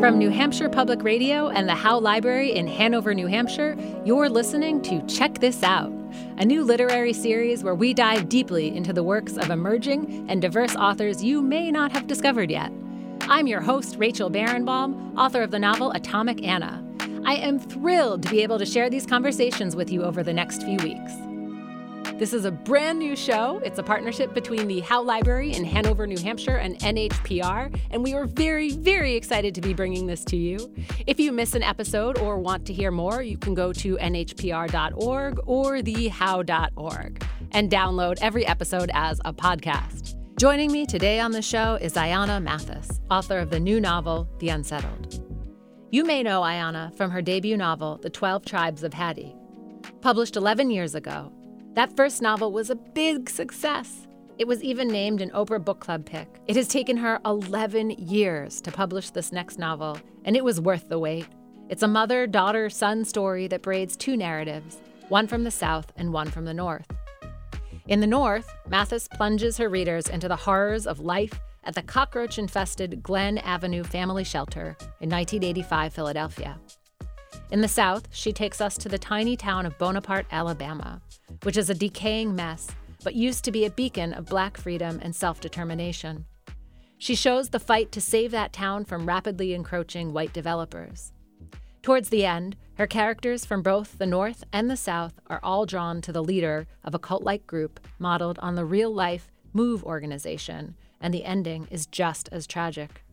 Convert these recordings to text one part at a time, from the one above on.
From New Hampshire Public Radio and the Howe Library in Hanover, New Hampshire, you're listening to Check This Out, a new literary series where we dive deeply into the works of emerging and diverse authors you may not have discovered yet. I'm your host, Rachel Barenbaum, author of the novel Atomic Anna. I am thrilled to be able to share these conversations with you over the next few weeks. This is a brand new show. It's a partnership between the Howe Library in Hanover, New Hampshire and NHPR, and we are very, very excited to be bringing this to you. If you miss an episode or want to hear more, you can go to nhpr.org or thehowe.org and download every episode as a podcast. Joining me today on the show is Ayana Mathis, author of the new novel, The Unsettled. You may know Ayana from her debut novel, The Twelve Tribes of Hattie. Published 11 years ago, that first novel was a big success. It was even named an Oprah Book Club pick. It has taken her 11 years to publish this next novel, and it was worth the wait. It's a mother daughter son story that braids two narratives, one from the South and one from the North. In the North, Mathis plunges her readers into the horrors of life at the cockroach infested Glenn Avenue Family Shelter in 1985 Philadelphia. In the South, she takes us to the tiny town of Bonaparte, Alabama, which is a decaying mess, but used to be a beacon of black freedom and self determination. She shows the fight to save that town from rapidly encroaching white developers. Towards the end, her characters from both the North and the South are all drawn to the leader of a cult like group modeled on the real life MOVE organization, and the ending is just as tragic.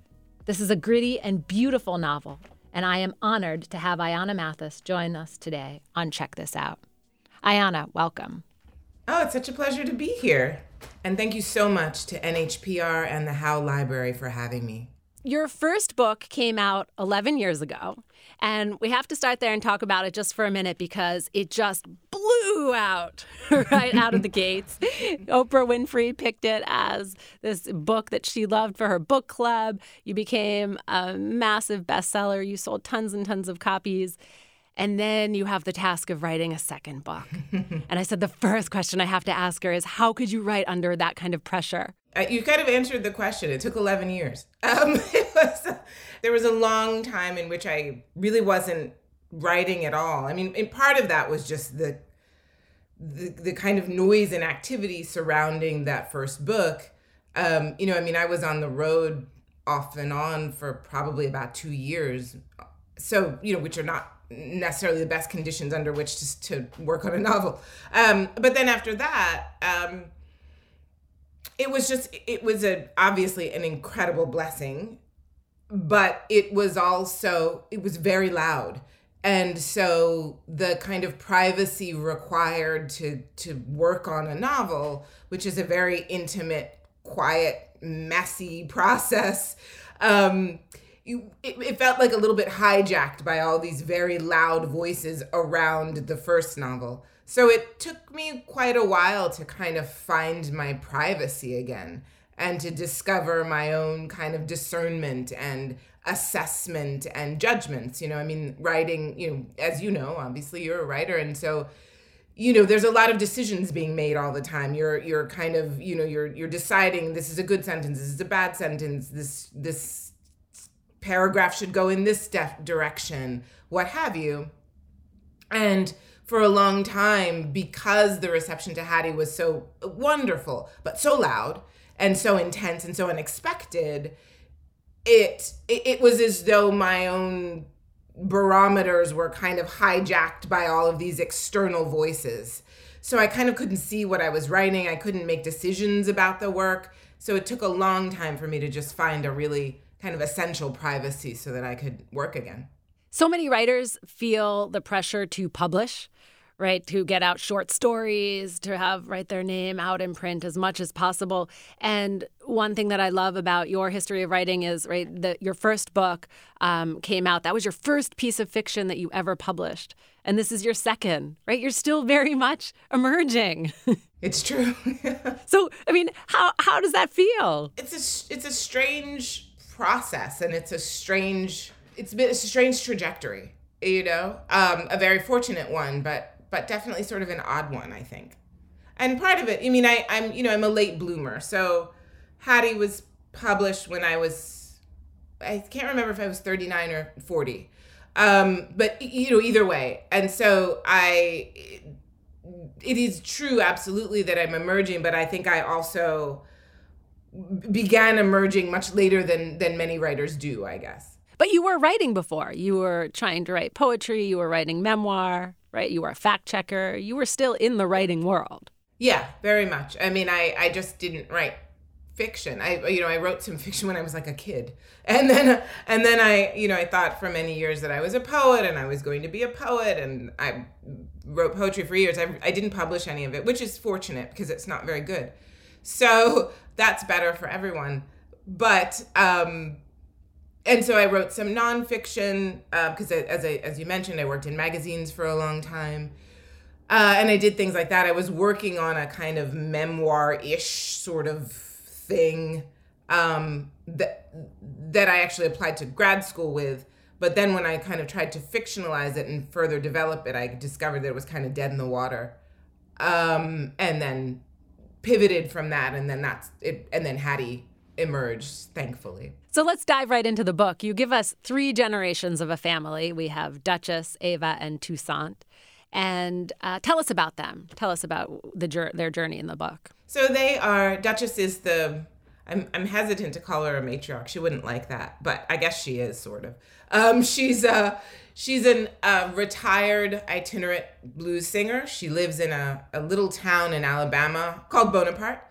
This is a gritty and beautiful novel, and I am honored to have Ayana Mathis join us today on Check This Out. Ayana, welcome. Oh, it's such a pleasure to be here. And thank you so much to NHPR and the Howe Library for having me. Your first book came out 11 years ago, and we have to start there and talk about it just for a minute because it just blew out right out of the gates. Oprah Winfrey picked it as this book that she loved for her book club. You became a massive bestseller. You sold tons and tons of copies. And then you have the task of writing a second book. and I said, the first question I have to ask her is how could you write under that kind of pressure? Uh, you kind of answered the question. It took 11 years. Um, was, there was a long time in which I really wasn't writing at all. I mean, and part of that was just the, the, the kind of noise and activity surrounding that first book. Um, you know, I mean, I was on the road off and on for probably about two years. So, you know, which are not necessarily the best conditions under which to, to work on a novel. Um, but then after that, um, it was just it was a obviously an incredible blessing, but it was also it was very loud. And so the kind of privacy required to to work on a novel, which is a very intimate, quiet, messy process, um, you it, it, felt like a little bit hijacked by all these very loud voices around the first novel. So it took me quite a while to kind of find my privacy again and to discover my own kind of discernment and assessment and judgments you know i mean writing you know as you know obviously you're a writer and so you know there's a lot of decisions being made all the time you're you're kind of you know you're you're deciding this is a good sentence this is a bad sentence this this paragraph should go in this direction, what have you. And for a long time, because the reception to Hattie was so wonderful, but so loud and so intense and so unexpected, it, it, it was as though my own barometers were kind of hijacked by all of these external voices. So I kind of couldn't see what I was writing. I couldn't make decisions about the work. So it took a long time for me to just find a really kind of essential privacy so that I could work again. So many writers feel the pressure to publish, right? To get out short stories, to have write their name out in print as much as possible. And one thing that I love about your history of writing is right that your first book um, came out. That was your first piece of fiction that you ever published, and this is your second. Right? You're still very much emerging. it's true. so, I mean, how how does that feel? It's a it's a strange process and it's a strange it's been it's a strange trajectory you know um a very fortunate one but but definitely sort of an odd one i think and part of it i mean i i'm you know i'm a late bloomer so hattie was published when i was I can't remember if I was 39 or 40. Um, but you know, either way. And so I it is true absolutely that I'm emerging, but I think I also began emerging much later than than many writers do, I guess. But you were writing before. You were trying to write poetry, you were writing memoir, right? You were a fact checker. You were still in the writing world. Yeah, very much. I mean, I I just didn't write fiction. I you know, I wrote some fiction when I was like a kid. And then and then I, you know, I thought for many years that I was a poet and I was going to be a poet and I wrote poetry for years. I I didn't publish any of it, which is fortunate because it's not very good. So, that's better for everyone. But um and so I wrote some nonfiction because uh, as I as you mentioned, I worked in magazines for a long time. Uh, and I did things like that. I was working on a kind of memoir ish sort of thing um, that that I actually applied to grad school with. But then when I kind of tried to fictionalize it and further develop it, I discovered that it was kind of dead in the water. Um, and then pivoted from that, and then that's it. And then Hattie emerged, thankfully. So let's dive right into the book. You give us three generations of a family. We have Duchess, Ava, and Toussaint. And uh, tell us about them. Tell us about the their journey in the book. So they are Duchess is the I'm I'm hesitant to call her a matriarch. She wouldn't like that, but I guess she is sort of. Um, she's a she's an a retired itinerant blues singer. She lives in a, a little town in Alabama called Bonaparte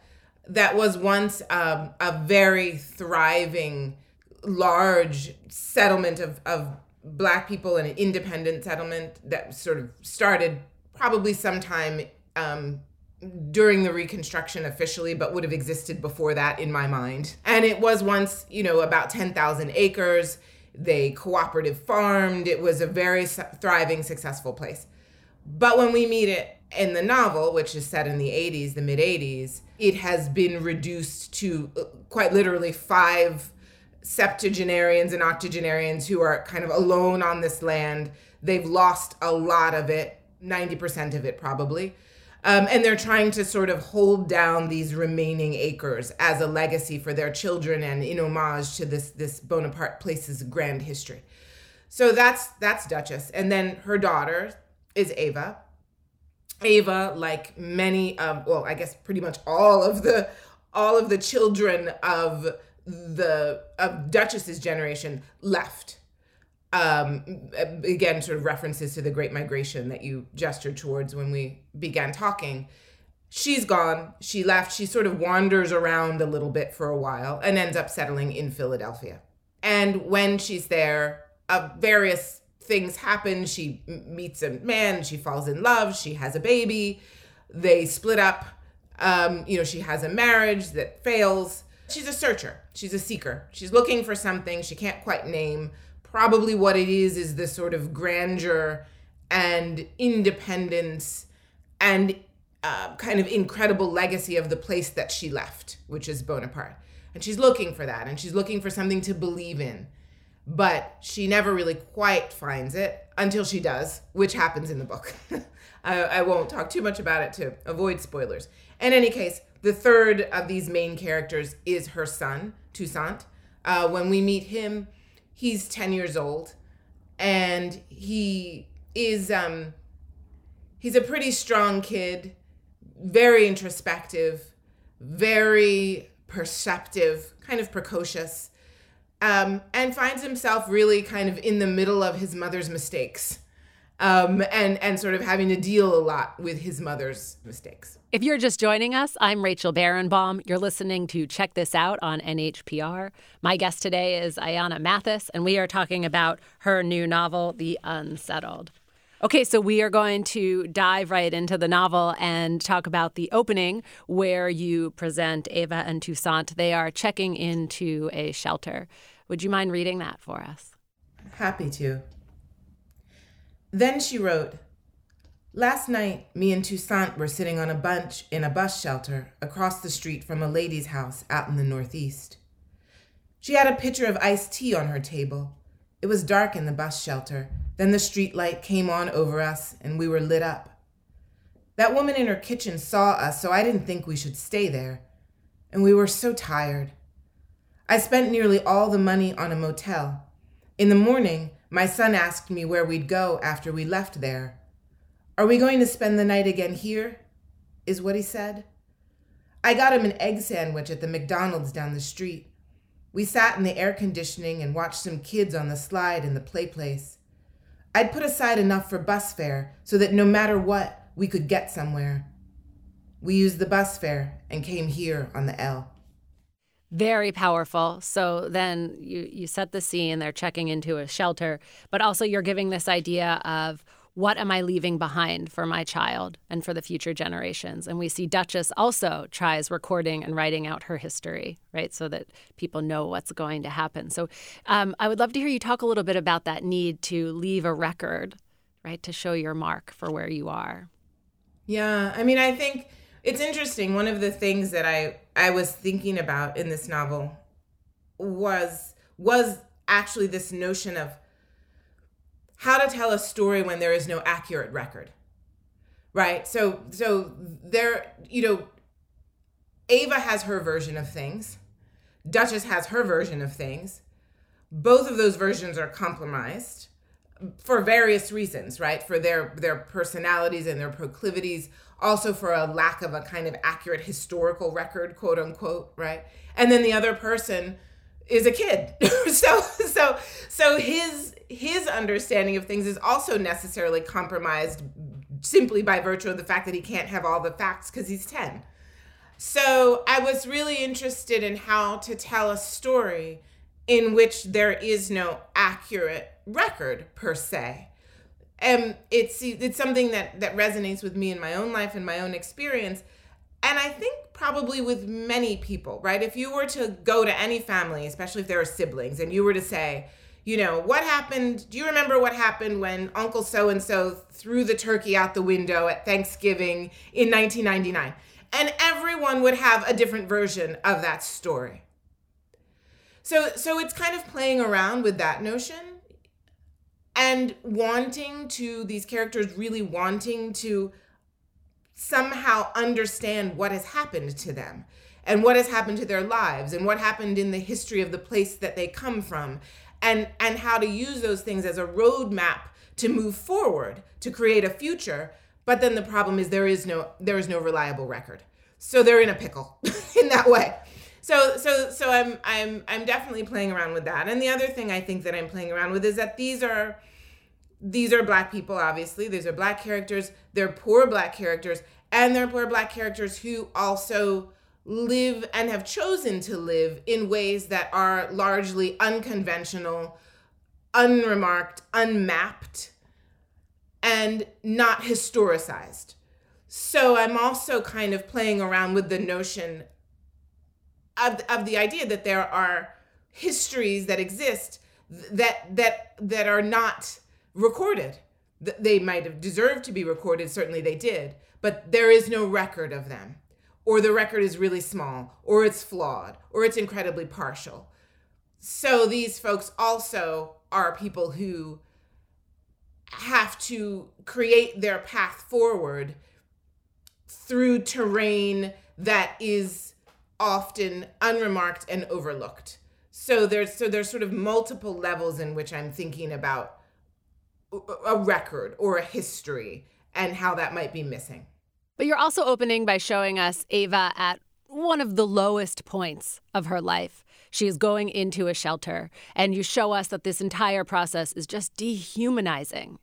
that was once um, a very thriving, large settlement of, of black people, and an independent settlement that sort of started probably sometime um, during the Reconstruction officially, but would have existed before that in my mind. And it was once, you know, about 10,000 acres. They cooperative farmed. It was a very thriving, successful place. But when we meet it in the novel, which is set in the 80s, the mid 80s, it has been reduced to uh, quite literally five septuagenarians and octogenarians who are kind of alone on this land. They've lost a lot of it, 90% of it probably. Um, and they're trying to sort of hold down these remaining acres as a legacy for their children and in homage to this this Bonaparte place's grand history. So that's that's Duchess, and then her daughter is Ava. Ava, like many of well, I guess pretty much all of the all of the children of the of Duchess's generation left um, again, sort of references to the Great Migration that you gestured towards when we began talking. She's gone. She left. She sort of wanders around a little bit for a while and ends up settling in Philadelphia. And when she's there, uh, various things happen. She meets a man. She falls in love. She has a baby. They split up. Um, you know, she has a marriage that fails. She's a searcher. She's a seeker. She's looking for something she can't quite name probably what it is is this sort of grandeur and independence and uh, kind of incredible legacy of the place that she left, which is Bonaparte. And she's looking for that and she's looking for something to believe in. But she never really quite finds it until she does, which happens in the book. I, I, won't talk too much about it to avoid spoilers. In any case, the third of these main characters is her son, Toussaint. Uh, when we meet him, he's 10 years old and he is um he's a pretty strong kid very introspective very perceptive kind of precocious um, and finds himself really kind of in the middle of his mother's mistakes um, and and sort of having to deal a lot with his mother's mistakes. If you're just joining us, I'm Rachel Barenbaum. You're listening to Check This Out on NHPR. My guest today is Ayana Mathis, and we are talking about her new novel, The Unsettled. Okay, so we are going to dive right into the novel and talk about the opening where you present Ava and Toussaint. They are checking into a shelter. Would you mind reading that for us? Happy to. Then she wrote, Last night, me and Toussaint were sitting on a bunch in a bus shelter across the street from a lady's house out in the Northeast. She had a pitcher of iced tea on her table. It was dark in the bus shelter. Then the street light came on over us, and we were lit up. That woman in her kitchen saw us, so I didn't think we should stay there. And we were so tired. I spent nearly all the money on a motel. In the morning, my son asked me where we'd go after we left there. Are we going to spend the night again here? Is what he said. I got him an egg sandwich at the McDonald's down the street. We sat in the air conditioning and watched some kids on the slide in the play place. I'd put aside enough for bus fare so that no matter what, we could get somewhere. We used the bus fare and came here on the L. Very powerful. So then you, you set the scene, they're checking into a shelter, but also you're giving this idea of what am I leaving behind for my child and for the future generations? And we see Duchess also tries recording and writing out her history, right, so that people know what's going to happen. So um, I would love to hear you talk a little bit about that need to leave a record, right, to show your mark for where you are. Yeah, I mean, I think it's interesting. One of the things that I I was thinking about in this novel was was actually this notion of how to tell a story when there is no accurate record right? So so there you know ava has her version of things. Duchess has her version of things. Both of those versions are compromised for various reasons right? For their their personalities and their proclivities also for a lack of a kind of accurate historical record quote unquote right and then the other person is a kid so so so his his understanding of things is also necessarily compromised simply by virtue of the fact that he can't have all the facts because he's 10. So I was really interested in how to tell a story in which there is no accurate record per se. And it's it's something that that resonates with me in my own life and my own experience. And I think probably with many people, right? If you were to go to any family, especially if there are siblings, and you were to say, you know, what happened? Do you remember what happened when Uncle so and so threw the turkey out the window at Thanksgiving in 1999? And everyone would have a different version of that story. So so it's kind of playing around with that notion and wanting to these characters really wanting to somehow understand what has happened to them and what has happened to their lives and what happened in the history of the place that they come from and and how to use those things as a roadmap to move forward to create a future. But then the problem is there is no there is no reliable record. So they're in a pickle in that way so so so i'm i'm i'm definitely playing around with that. And the other thing i think that i'm playing around with is that these are these are black people obviously. These are black characters. They're poor black characters. And they're poor black characters who also live and have chosen to live in ways that are largely unconventional, unremarked, unmapped, and not historicized. So I'm also kind of playing around with the notion of, of the idea that there are histories that exist that that that are not recorded. They might have deserved to be recorded, certainly they did, but there is no record of them or the record is really small, or it's flawed, or it's incredibly partial. So these folks also are people who have to create their path forward through terrain that is often unremarked and overlooked. So there's so there's sort of multiple levels in which I'm thinking about a record or a history and how that might be missing. But you're also opening by showing us Ava at one of the lowest points of her life. She is going into a shelter, and you show us that this entire process is just dehumanizing.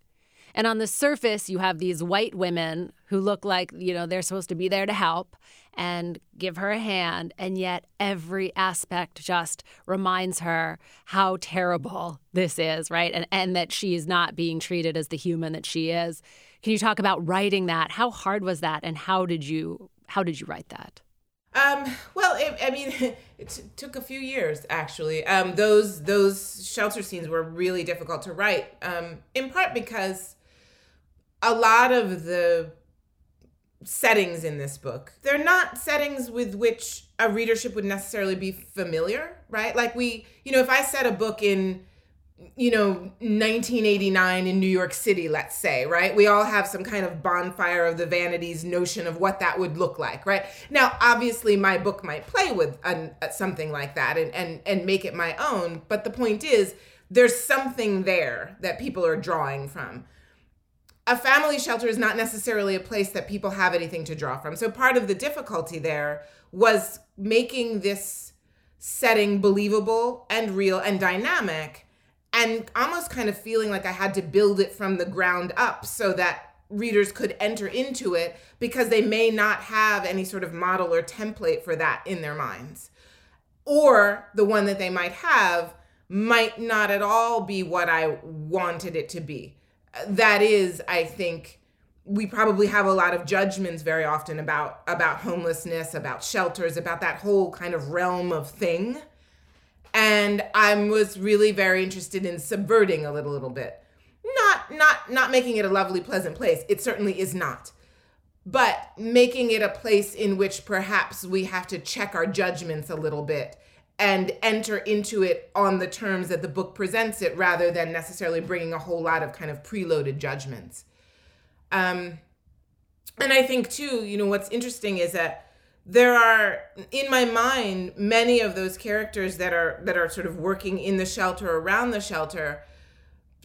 And on the surface, you have these white women who look like, you know, they're supposed to be there to help and give her a hand. And yet, every aspect just reminds her how terrible this is, right? And, and that she is not being treated as the human that she is. Can you talk about writing that? How hard was that, and how did you how did you write that? Um, well, it, I mean, it t- took a few years actually. Um, those those shelter scenes were really difficult to write, um, in part because a lot of the settings in this book. They're not settings with which a readership would necessarily be familiar, right? Like we, you know, if I set a book in you know 1989 in new york city let's say right? We all have some kind of bonfire of the vanities notion of what that would look like right? Now obviously my book might play with an, uh, something like that and, and and make it my own but the point is there's something there that people are drawing from a family shelter is not necessarily a place that people have anything to draw from so part of the difficulty there was making this setting believable and real and dynamic and almost kind of feeling like I had to build it from the ground up so that readers could enter into it because they may not have any sort of model or template for that in their minds. Or the one that they might have might not at all be what I wanted it to be. That is, I think, we probably have a lot of judgments very often about about homelessness, about shelters, about that whole kind of realm of thing and I was really very interested in subverting a little little bit. Not not not making it a lovely pleasant place. It certainly is not. But making it a place in which perhaps we have to check our judgments a little bit and enter into it on the terms that the book presents it rather than necessarily bringing a whole lot of kind of preloaded judgments. Um and I think too, you know, what's interesting is that there are in my mind many of those characters that are that are sort of working in the shelter around the shelter.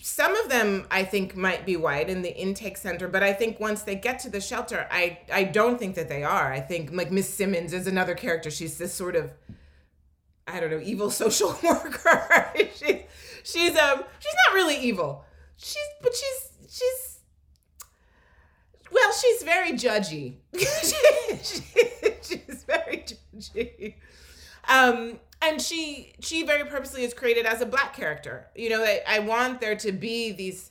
Some of them i think might be white in the intake center but i think once they get to the shelter i i don't think that they are. I think like miss simmons is another character. She's this sort of i don't know evil social worker she's she's um she's not really evil she's but she's she's well, she's very judgy. she, she's very judgy. Um, and she she very purposely is created as a black character. You know, I, I want there to be these.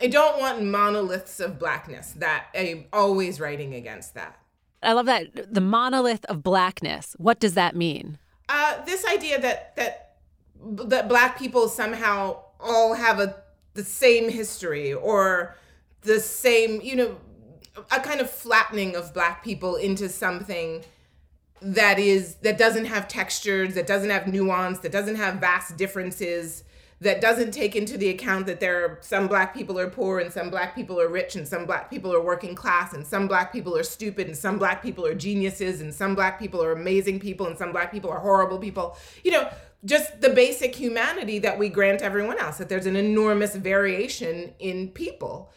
I don't want monoliths of blackness. That I'm always writing against that. I love that the monolith of blackness. What does that mean? Uh, this idea that that that black people somehow all have a the same history or the same, you know, a kind of flattening of black people into something that is that doesn't have textures, that doesn't have nuance, that doesn't have vast differences, that doesn't take into the account that there are some black people are poor and some black people are rich and some black people are working class and some black people are stupid and some black people are geniuses and some black people are amazing people and some black people are horrible people. You know, just the basic humanity that we grant everyone else, that there's an enormous variation in people.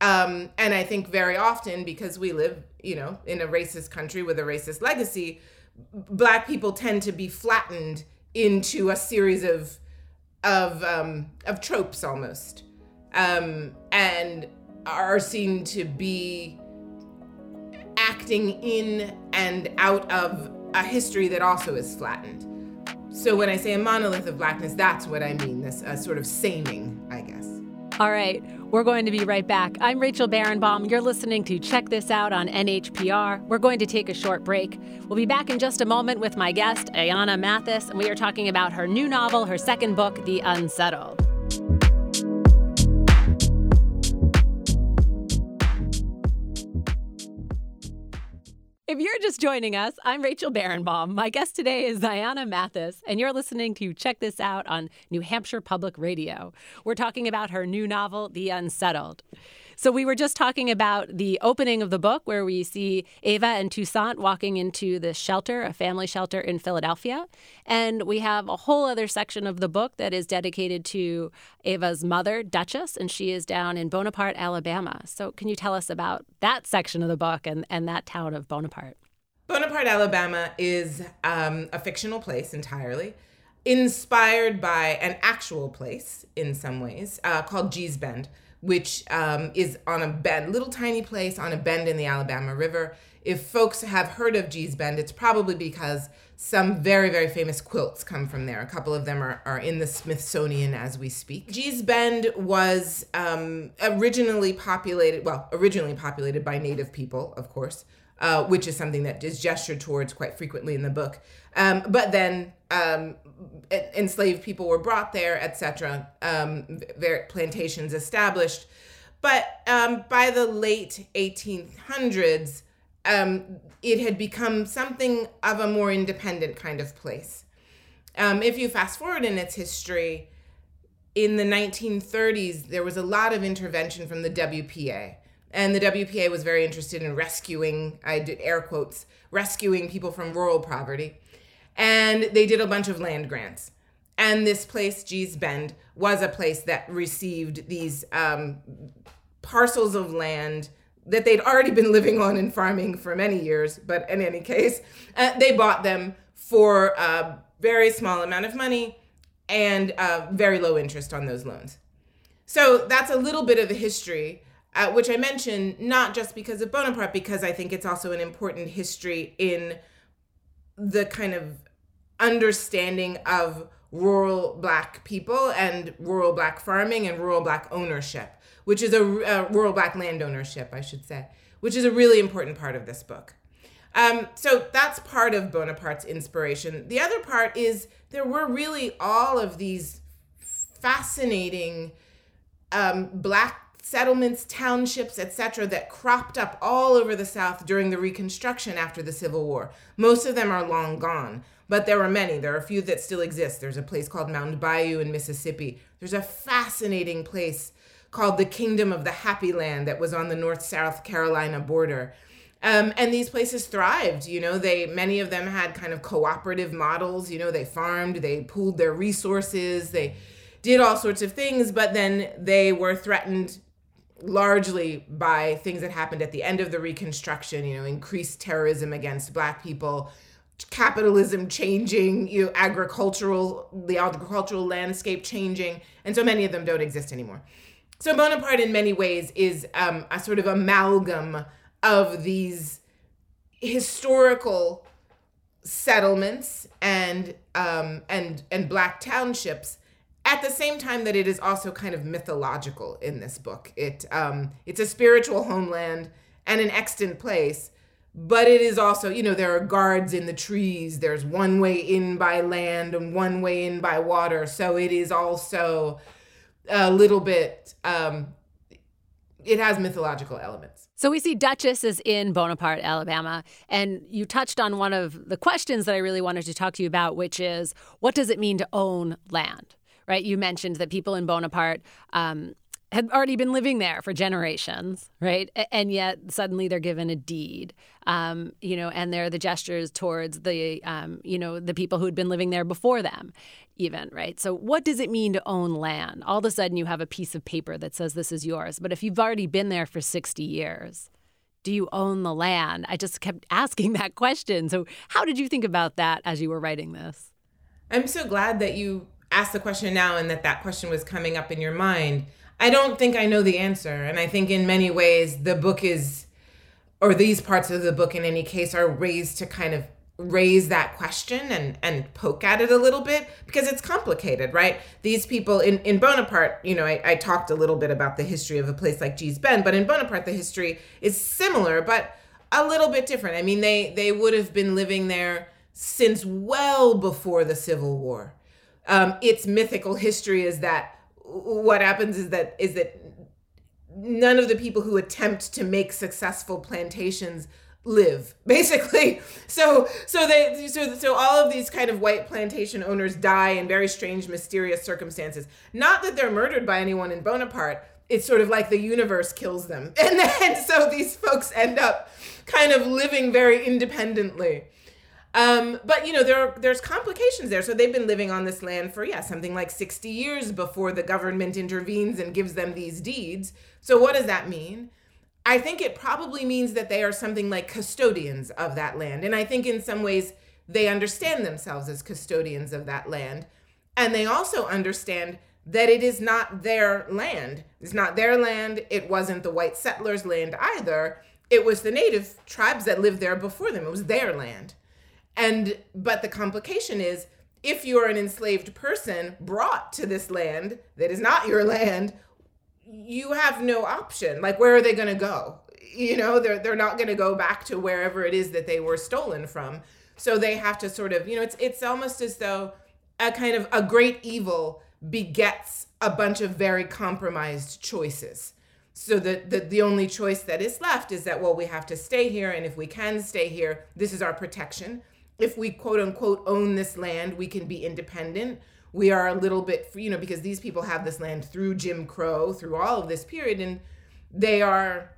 Um, and I think very often, because we live, you know, in a racist country with a racist legacy, black people tend to be flattened into a series of of um, of tropes almost, um, and are seen to be acting in and out of a history that also is flattened. So when I say a monolith of blackness, that's what I mean. This uh, sort of saming, I guess. All right, we're going to be right back. I'm Rachel Barenbaum. You're listening to Check This Out on NHPR. We're going to take a short break. We'll be back in just a moment with my guest, Ayana Mathis, and we are talking about her new novel, her second book, The Unsettled. If you're just joining us, I'm Rachel Barenbaum. My guest today is Ayana Mathis, and you're listening to Check This Out on New Hampshire Public Radio. We're talking about her new novel, The Unsettled. So we were just talking about the opening of the book where we see Ava and Toussaint walking into the shelter, a family shelter in Philadelphia. And we have a whole other section of the book that is dedicated to Ava's mother, Duchess, and she is down in Bonaparte, Alabama. So can you tell us about that section of the book and, and that town of Bonaparte? Bonaparte, Alabama is um, a fictional place entirely inspired by an actual place in some ways uh, called Gee's Bend which um, is on a bend, little tiny place on a bend in the Alabama River. If folks have heard of Gee's Bend, it's probably because some very, very famous quilts come from there. A couple of them are, are in the Smithsonian as we speak. Gee's Bend was um, originally populated, well, originally populated by Native people, of course, uh, which is something that is gestured towards quite frequently in the book. Um, but then um, enslaved people were brought there, etc. Um, plantations established. But um, by the late 1800s, um, it had become something of a more independent kind of place. Um, if you fast forward in its history, in the 1930s, there was a lot of intervention from the WPA. And the WPA was very interested in rescuing, I did air quotes, rescuing people from rural poverty. And they did a bunch of land grants. And this place, Gee's Bend, was a place that received these um, parcels of land that they'd already been living on and farming for many years. But in any case, uh, they bought them for a very small amount of money and uh, very low interest on those loans. So that's a little bit of the history, uh, which I mentioned not just because of Bonaparte, because I think it's also an important history in the kind of understanding of rural black people and rural black farming and rural black ownership, which is a uh, rural black land ownership, I should say, which is a really important part of this book. Um, so that's part of Bonaparte's inspiration. The other part is there were really all of these fascinating um, black settlements, townships, etc., that cropped up all over the South during the Reconstruction after the Civil War. Most of them are long gone, but there are many. There are a few that still exist. There's a place called Mound Bayou in Mississippi. There's a fascinating place called the Kingdom of the Happy Land that was on the North South Carolina border. Um, and these places thrived you know they many of them had kind of cooperative models you know they farmed they pooled their resources they did all sorts of things but then they were threatened largely by things that happened at the end of the reconstruction you know increased terrorism against black people capitalism changing you know agricultural the agricultural landscape changing and so many of them don't exist anymore so bonaparte in many ways is um, a sort of amalgam of these historical settlements and um, and and black townships at the same time that it is also kind of mythological in this book. It um, it's a spiritual homeland and an extant place, but it is also you know there are guards in the trees. There's one way in by land and one way in by water, so it is also a little bit. Um, it has mythological elements. So we see Duchess is in Bonaparte, Alabama, and you touched on one of the questions that I really wanted to talk to you about, which is what does it mean to own land? Right? You mentioned that people in Bonaparte um, had already been living there for generations, right? And yet suddenly they're given a deed, um, you know, and they're the gestures towards the, um, you know, the people who'd been living there before them, even, right? So what does it mean to own land? All of a sudden you have a piece of paper that says this is yours, but if you've already been there for 60 years, do you own the land? I just kept asking that question. So how did you think about that as you were writing this? I'm so glad that you asked the question now and that that question was coming up in your mind I don't think I know the answer. And I think in many ways the book is, or these parts of the book in any case, are raised to kind of raise that question and and poke at it a little bit because it's complicated right these people in in bonaparte you know I, I talked a little bit about the history of a place like Gee's Bend but in bonaparte the history is similar but a little bit different i mean they they would have been living there since well before the civil war um, its mythical history is that what happens is that is that none of the people who attempt to make successful plantations live basically. So so they so so all of these kind of white plantation owners die in very strange mysterious circumstances. Not that they're murdered by anyone in bonaparte. It's sort of like the universe kills them. And then so these folks end up kind of living very independently um, but you know there there's complications there. So they've been living on this land for yeah something like 60 years before the government intervenes and gives them these deeds. So what does that mean? I think it probably means that they are something like custodians of that land, and I think in some ways they understand themselves as custodians of that land, and they also understand that it is not their land. It's not their land. It wasn't the white settlers' land either. It was the native tribes that lived there before them. It was their land. And but the complication is if you're an enslaved person brought to this land that is not your land, you have no option. Like where are they going to go? You know, they're they're not going to go back to wherever it is that they were stolen from. So they have to sort of, you know, it's it's almost as though a kind of a great evil begets a bunch of very compromised choices. So the, the the only choice that is left is that well we have to stay here and if we can stay here, this is our protection if we quote unquote own this land, we can be independent. we are a little bit, you know, because these people have this land through Jim Crow, through all of this period, and they are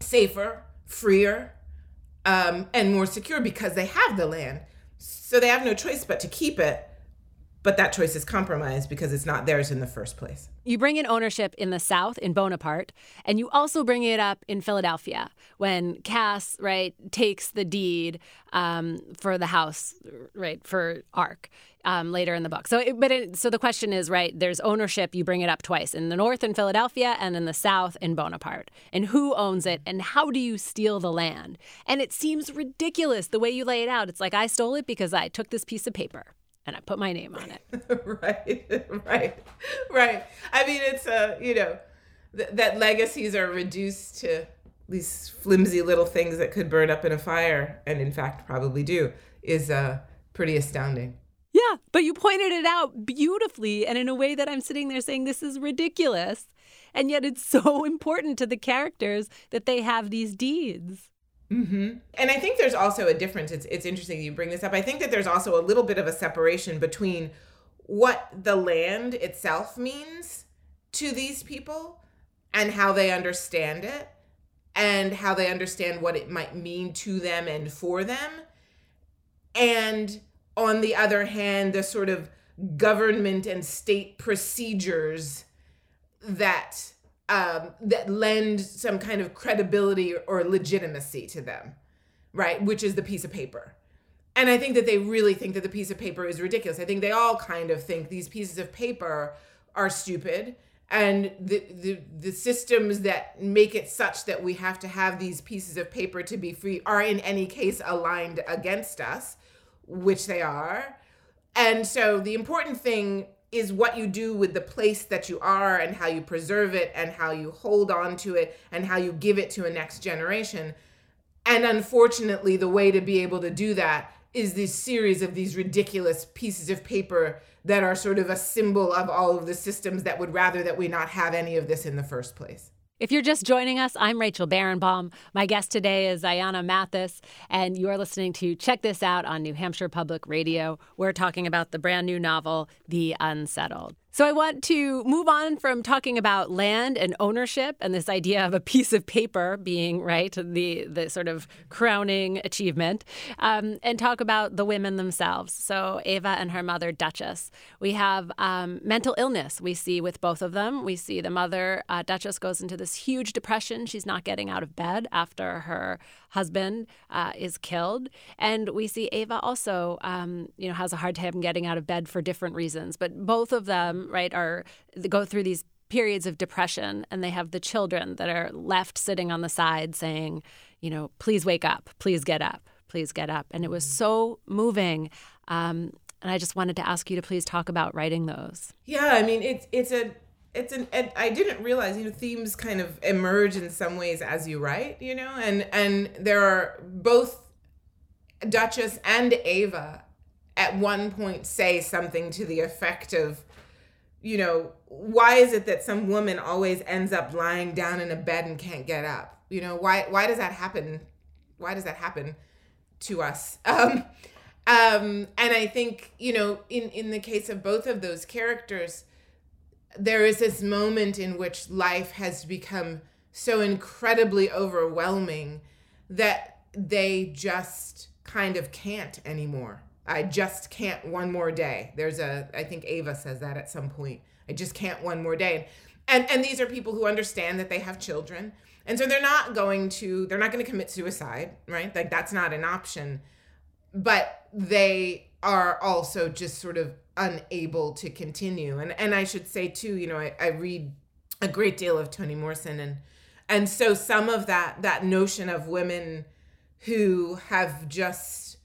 safer, freer, um, and more secure because they have the land. So they have no choice but to keep it but that choice is compromised because it's not theirs in the first place. You bring in ownership in the South in Bonaparte, and you also bring it up in Philadelphia when Cass right takes the deed um, for the house right for Ark. Um, later in the book, so it, but it, so the question is right. There's ownership. You bring it up twice in the North in Philadelphia and in the South in Bonaparte. And who owns it? And how do you steal the land? And it seems ridiculous the way you lay it out. It's like I stole it because I took this piece of paper and I put my name on it. right, right, right. I mean, it's a, uh, you know, th- that legacies are reduced to these flimsy little things that could burn up in a fire, and in fact, probably do, is uh, pretty astounding. Yeah, but you pointed it out beautifully and in a way that I'm sitting there saying, this is ridiculous. And yet it's so important to the characters that they have these deeds. Mm-hmm. And I think there's also a difference. It's it's interesting you bring this up. I think that there's also a little bit of a separation between what the land itself means to these people and how they understand it and how they understand what it might mean to them and for them. And on the other hand, the sort of government and state procedures that um, that lend some kind of credibility or legitimacy to them, right? Which is the piece of paper. And I think that they really think that the piece of paper is ridiculous. I think they all kind of think these pieces of paper are stupid and the, the the systems that make it such that we have to have these pieces of paper to be free are in any case aligned against us which they are and so the important thing is what you do with the place that you are and how you preserve it and how you hold on to it and how you give it to a next generation. And unfortunately, the way to be able to do that is this series of these ridiculous pieces of paper that are sort of a symbol of all of the systems that would rather that we not have any of this in the first place. If you're just joining us, I'm Rachel Barenbaum. My guest today is Ayana Mathis, and you are listening to Check This Out on New Hampshire Public Radio. We're talking about the brand new novel, The Unsettled. So I want to move on from talking about land and ownership and this idea of a piece of paper being right the the sort of crowning achievement, um, and talk about the women themselves. So Ava and her mother Duchess. We have um, mental illness. We see with both of them. We see the mother uh, Duchess goes into this huge depression. She's not getting out of bed after her husband uh, is killed, and we see Ava also um, you know has a hard time getting out of bed for different reasons. But both of them right, are go through these periods of depression and they have the children that are left sitting on the side saying, you know, please wake up, please get up, please get up. And it was so moving. Um, and I just wanted to ask you to please talk about writing those. Yeah, I mean, it's it's a it's an I didn't realize you know themes kind of emerge in some ways as you write, you know, and and there are both Duchess and Ava at one point say something to the effect of you know, why is it that some woman always ends up lying down in a bed and can't get up? You know, why why does that happen? Why does that happen to us? Um, um, and I think, you know, in, in the case of both of those characters, there is this moment in which life has become so incredibly overwhelming that they just kind of can't anymore. I just can't one more day. There's a I think Ava says that at some point. I just can't one more day. And and these are people who understand that they have children. And so they're not going to they're not going to commit suicide, right? Like that's not an option. But they are also just sort of unable to continue. And and I should say too, you know, I, I read a great deal of Toni Morrison and and so some of that that notion of women who have just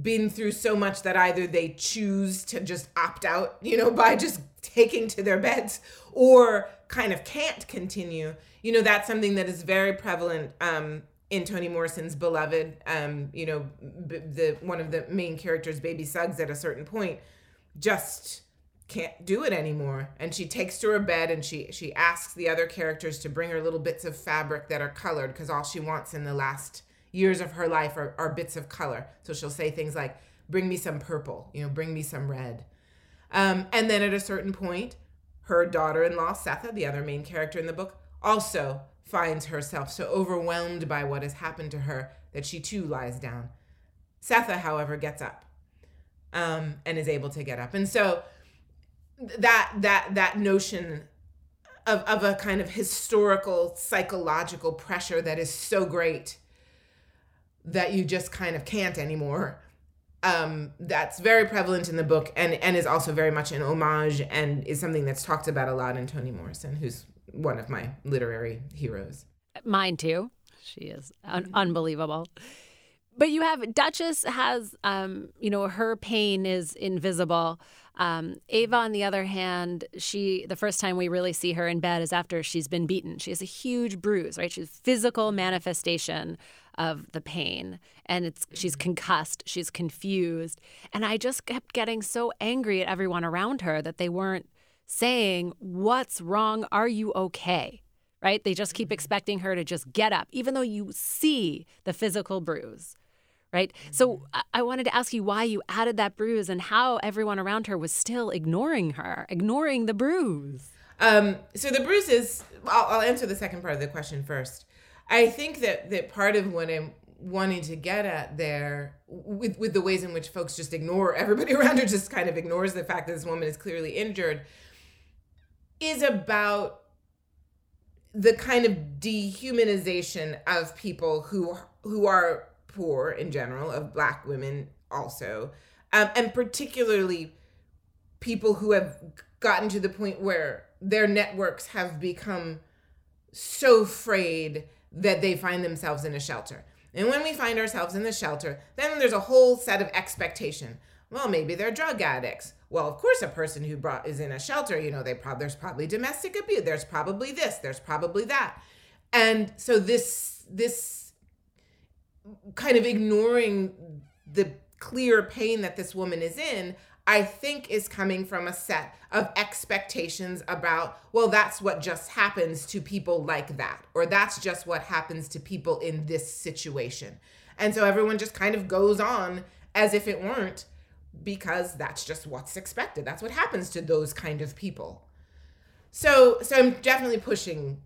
been through so much that either they choose to just opt out, you know, by just taking to their beds or kind of can't continue. You know, that's something that is very prevalent um, in Toni Morrison's Beloved. Um, you know, b- the one of the main characters, Baby Suggs, at a certain point, just can't do it anymore and she takes to her bed and she she asks the other characters to bring her little bits of fabric that are colored because all she wants in the last years of her life are, are bits of color. So she'll say things like, bring me some purple, you know, bring me some red. Um, and then at a certain point, her daughter in law, Sethe, the other main character in the book, also finds herself so overwhelmed by what has happened to her that she too lies down. Sethe, however, gets up um, and is able to get up. And so that that that notion of, of a kind of historical psychological pressure that is so great that you just kind of can't anymore um, that's very prevalent in the book and, and is also very much an homage and is something that's talked about a lot in Toni Morrison, who's one of my literary heroes. Mine too. She is un- unbelievable. But you have Duchess has, um, you know, her pain is invisible. Um, Ava, on the other hand, she the first time we really see her in bed is after she's been beaten. She has a huge bruise, right? She's physical manifestation of the pain, and it's she's mm-hmm. concussed, she's confused, and I just kept getting so angry at everyone around her that they weren't saying, "What's wrong? Are you okay?" Right? They just keep mm-hmm. expecting her to just get up, even though you see the physical bruise right? So mm-hmm. I wanted to ask you why you added that bruise and how everyone around her was still ignoring her, ignoring the bruise. Um, so the bruise is. I'll, I'll answer the second part of the question first. I think that that part of what I'm wanting to get at there with with the ways in which folks just ignore everybody around her just kind of ignores the fact that this woman is clearly injured is about the kind of dehumanization of people who who are poor in general, of black women also, um, and particularly people who have gotten to the point where their networks have become so frayed that they find themselves in a shelter. And when we find ourselves in the shelter, then there's a whole set of expectation. Well, maybe they're drug addicts. Well, of course, a person who brought is in a shelter, you know, they probably there's probably domestic abuse. There's probably this. There's probably that. And so this this kind of ignoring the clear pain that this woman is in, I think is coming from a set of expectations about, well, that's what just happens to people like that, or that's just what happens to people in this situation. And so everyone just kind of goes on as if it weren't because that's just what's expected. That's what happens to those kind of people. So so I'm definitely pushing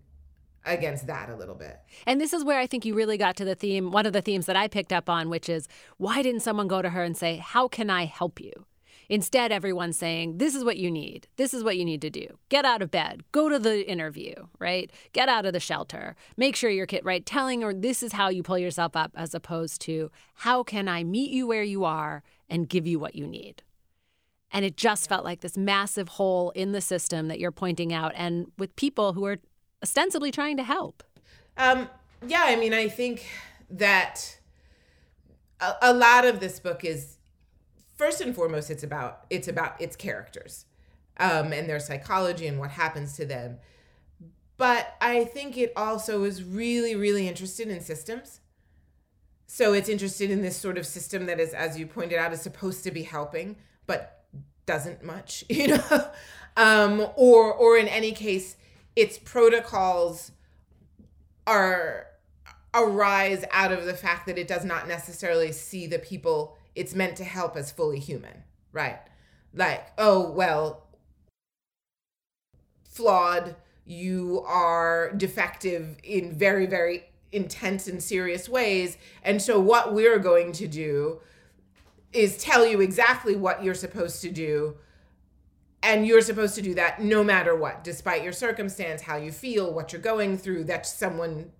against that a little bit. And this is where I think you really got to the theme, one of the themes that I picked up on, which is why didn't someone go to her and say, How can I help you? Instead, everyone's saying, This is what you need. This is what you need to do. Get out of bed. Go to the interview, right? Get out of the shelter. Make sure your kid, right? Telling her this is how you pull yourself up, as opposed to, How can I meet you where you are and give you what you need? And it just felt like this massive hole in the system that you're pointing out, and with people who are ostensibly trying to help. Um, yeah, I mean, I think that a, a lot of this book is first and foremost it's about it's about its characters um, and their psychology and what happens to them. But I think it also is really, really interested in systems. So it's interested in this sort of system that is, as you pointed out, is supposed to be helping, but doesn't much, you know, um, or or in any case its protocols are arise out of the fact that it does not necessarily see the people it's meant to help as fully human, right? Like, oh, well, flawed, you are defective in very, very intense and serious ways. And so, what we're going to do is tell you exactly what you're supposed to do. And you're supposed to do that no matter what despite your circumstance how you feel what you're going through that someone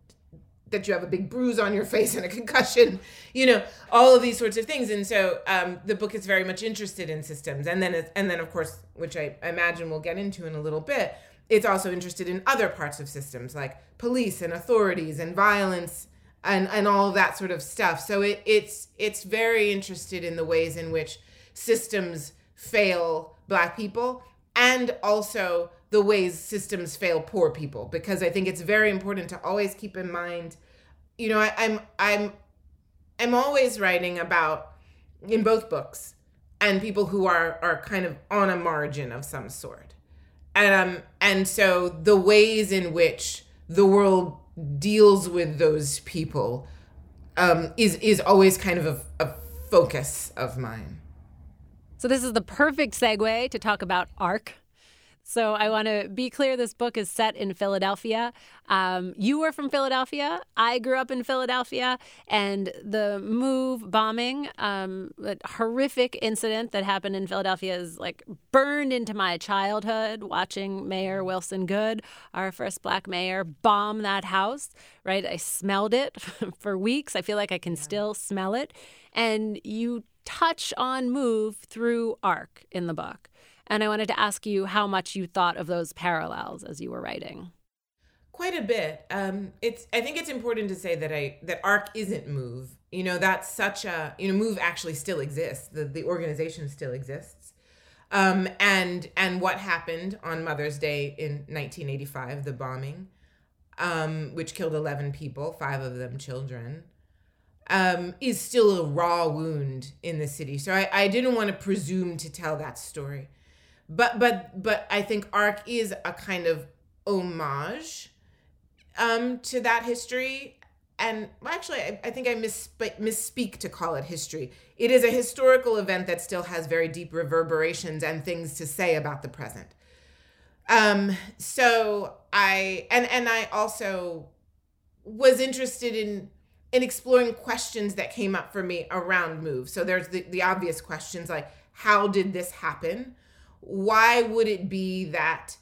that you have a big bruise on your face and a concussion you know all of these sorts of things. And so um, the book is very much interested in systems. And then and then of course which I imagine we'll get into in a little bit it's also interested in other parts of systems like police and authorities and violence and and all of that sort of stuff. So it it's it's very interested in the ways in which systems fail black people and also the ways systems fail poor people because i think it's very important to always keep in mind you know I, i'm i'm i'm always writing about in both books and people who are are kind of on a margin of some sort and um and so the ways in which the world deals with those people um is is always kind of a, a focus of mine. So, this is the perfect segue to talk about ARC, so I want to be clear this book is set in Philadelphia. Um, you were from Philadelphia. I grew up in Philadelphia. And the move bombing, um, that horrific incident that happened in Philadelphia is like burned into my childhood watching Mayor Wilson Goode, our first black mayor, bomb that house, right? I smelled it for weeks. I feel like I can yeah. still smell it. And you touch on move through arc in the book. And I wanted to ask you how much you thought of those parallels as you were writing. Quite a bit. Um, it's. I think it's important to say that I that ARC isn't Move. You know, that's such a you know Move actually still exists. The the organization still exists. Um, and and what happened on Mother's Day in 1985, the bombing, um, which killed 11 people, five of them children, um, is still a raw wound in the city. So I, I didn't want to presume to tell that story but but but I think Arc is a kind of homage um, to that history. And well, actually, I, I think I misspe- misspeak to call it history. It is a historical event that still has very deep reverberations and things to say about the present. Um, so I and and I also was interested in in exploring questions that came up for me around move. So there's the, the obvious questions like how did this happen? Why would it be that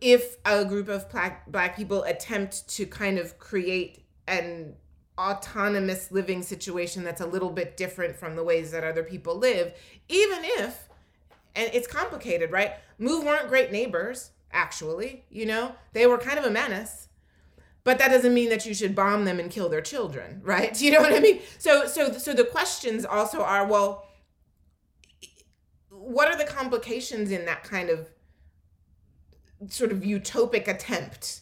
if a group of black, black people attempt to kind of create an autonomous living situation that's a little bit different from the ways that other people live, even if, and it's complicated, right? Move weren't great neighbors, actually, you know, they were kind of a menace. But that doesn't mean that you should bomb them and kill their children, right? You know what I mean? So, so, so the questions also are, well, what are the complications in that kind of sort of utopic attempt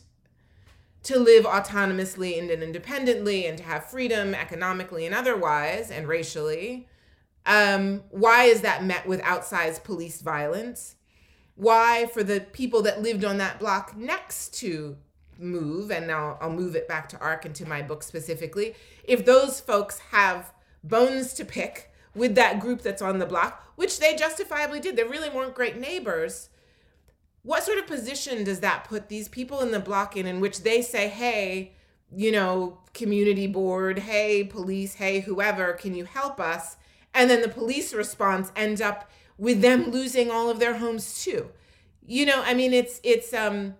to live autonomously and independently and to have freedom economically and otherwise and racially? Um, why is that met with outsized police violence? Why for the people that lived on that block next to move and now I'll move it back to arc into my book specifically if those folks have bones to pick with that group that's on the block, which they justifiably did. They really weren't great neighbors. What sort of position does that put these people in the block in, in which they say, hey, you know, community board, hey, police, hey, whoever, can you help us? And then the police response ends up with them losing all of their homes too. You know, I mean, it's it's um,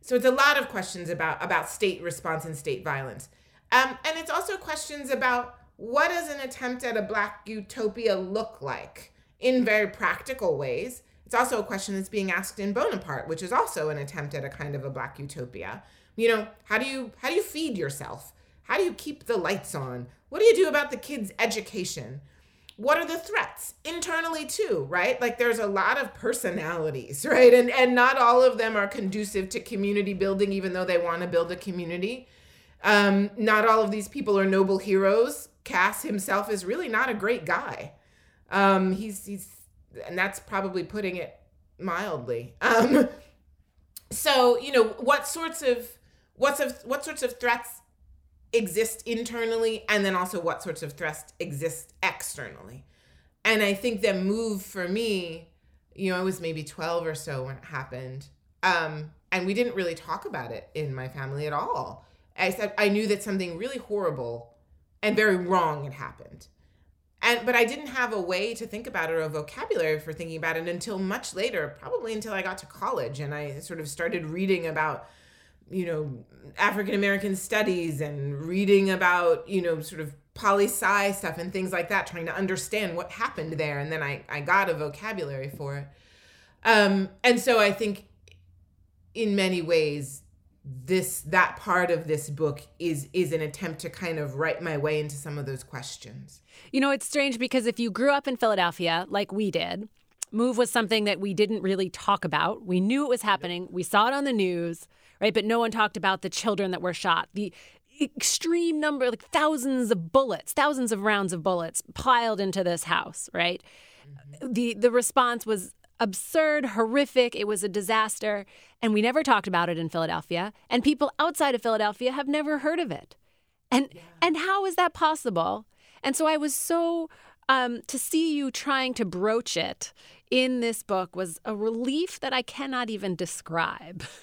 so it's a lot of questions about about state response and state violence, um, and it's also questions about what does an attempt at a black utopia look like in very practical ways? It's also a question that's being asked in Bonaparte, which is also an attempt at a kind of a black utopia. You know, how do you how do you feed yourself? How do you keep the lights on? What do you do about the kids' education? What are the threats internally too, right? Like there's a lot of personalities, right? And and not all of them are conducive to community building even though they want to build a community. Um, not all of these people are noble heroes Cass himself is really not a great guy. Um, he's he's and that's probably putting it mildly. Um, so you know what sorts of what's of what sorts of threats exist internally, and then also what sorts of threats exist externally. And I think that move for me, you know, I was maybe twelve or so when it happened, um, and we didn't really talk about it in my family at all. I said I knew that something really horrible and very wrong it happened. And but I didn't have a way to think about it or a vocabulary for thinking about it until much later, probably until I got to college and I sort of started reading about you know African American studies and reading about you know sort of poli sci stuff and things like that, trying to understand what happened there. And then I I got a vocabulary for it. Um, and so I think in many ways this that part of this book is is an attempt to kind of write my way into some of those questions. You know, it's strange because if you grew up in Philadelphia like we did, move was something that we didn't really talk about. We knew it was happening. We saw it on the news, right? But no one talked about the children that were shot. The extreme number like thousands of bullets, thousands of rounds of bullets piled into this house, right? Mm-hmm. The the response was absurd, horrific. It was a disaster. And we never talked about it in Philadelphia. And people outside of Philadelphia have never heard of it. And yeah. and how is that possible? And so I was so um, to see you trying to broach it in this book was a relief that I cannot even describe.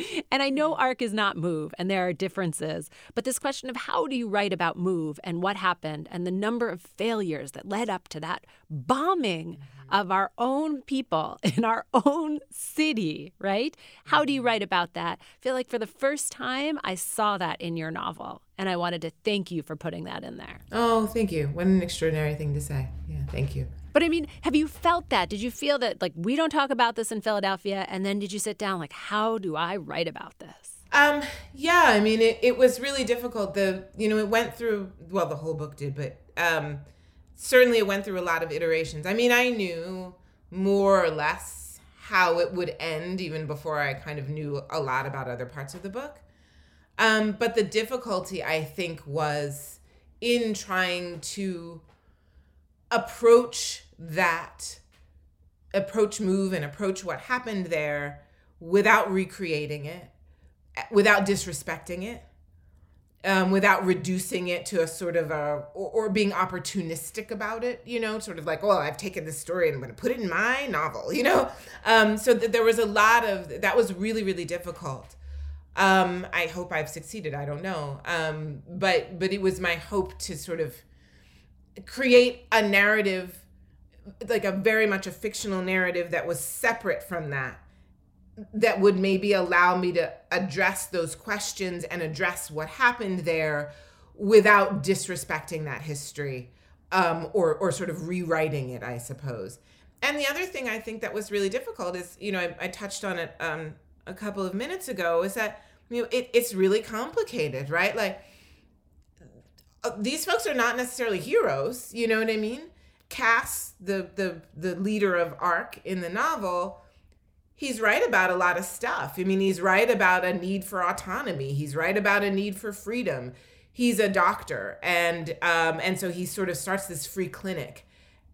And I know ARC is not move and there are differences, but this question of how do you write about move and what happened and the number of failures that led up to that bombing mm-hmm. of our own people in our own city, right? How do you mm-hmm. write about that? I feel like for the first time I saw that in your novel and I wanted to thank you for putting that in there. Oh, thank you. What an extraordinary thing to say. Yeah, thank you. But I mean, have you felt that? Did you feel that like we don't talk about this in Philadelphia and then did you sit down like how do I write about this? Um yeah, I mean it, it was really difficult. The you know, it went through well the whole book did, but um certainly it went through a lot of iterations. I mean, I knew more or less how it would end even before I kind of knew a lot about other parts of the book. Um but the difficulty I think was in trying to approach that approach move and approach what happened there without recreating it without disrespecting it um, without reducing it to a sort of a or, or, being opportunistic about it you know sort of like well, i've taken this story and i'm going to put it in my novel you know? Um, so th- there was a lot of that was really really difficult. Um, i hope i've succeeded i don't know. Um, but but it was my hope to sort of create a narrative like a very much a fictional narrative that was separate from that that would maybe allow me to address those questions and address what happened there without disrespecting that history um, or or sort of rewriting it, I suppose. And the other thing I think that was really difficult is, you know, I, I touched on it um, a couple of minutes ago, is that you know it, it's really complicated, right? Like these folks are not necessarily heroes. You know what I mean? Cass, the the the leader of ARC in the novel, he's right about a lot of stuff. I mean, he's right about a need for autonomy. He's right about a need for freedom. He's a doctor, and um, and so he sort of starts this free clinic,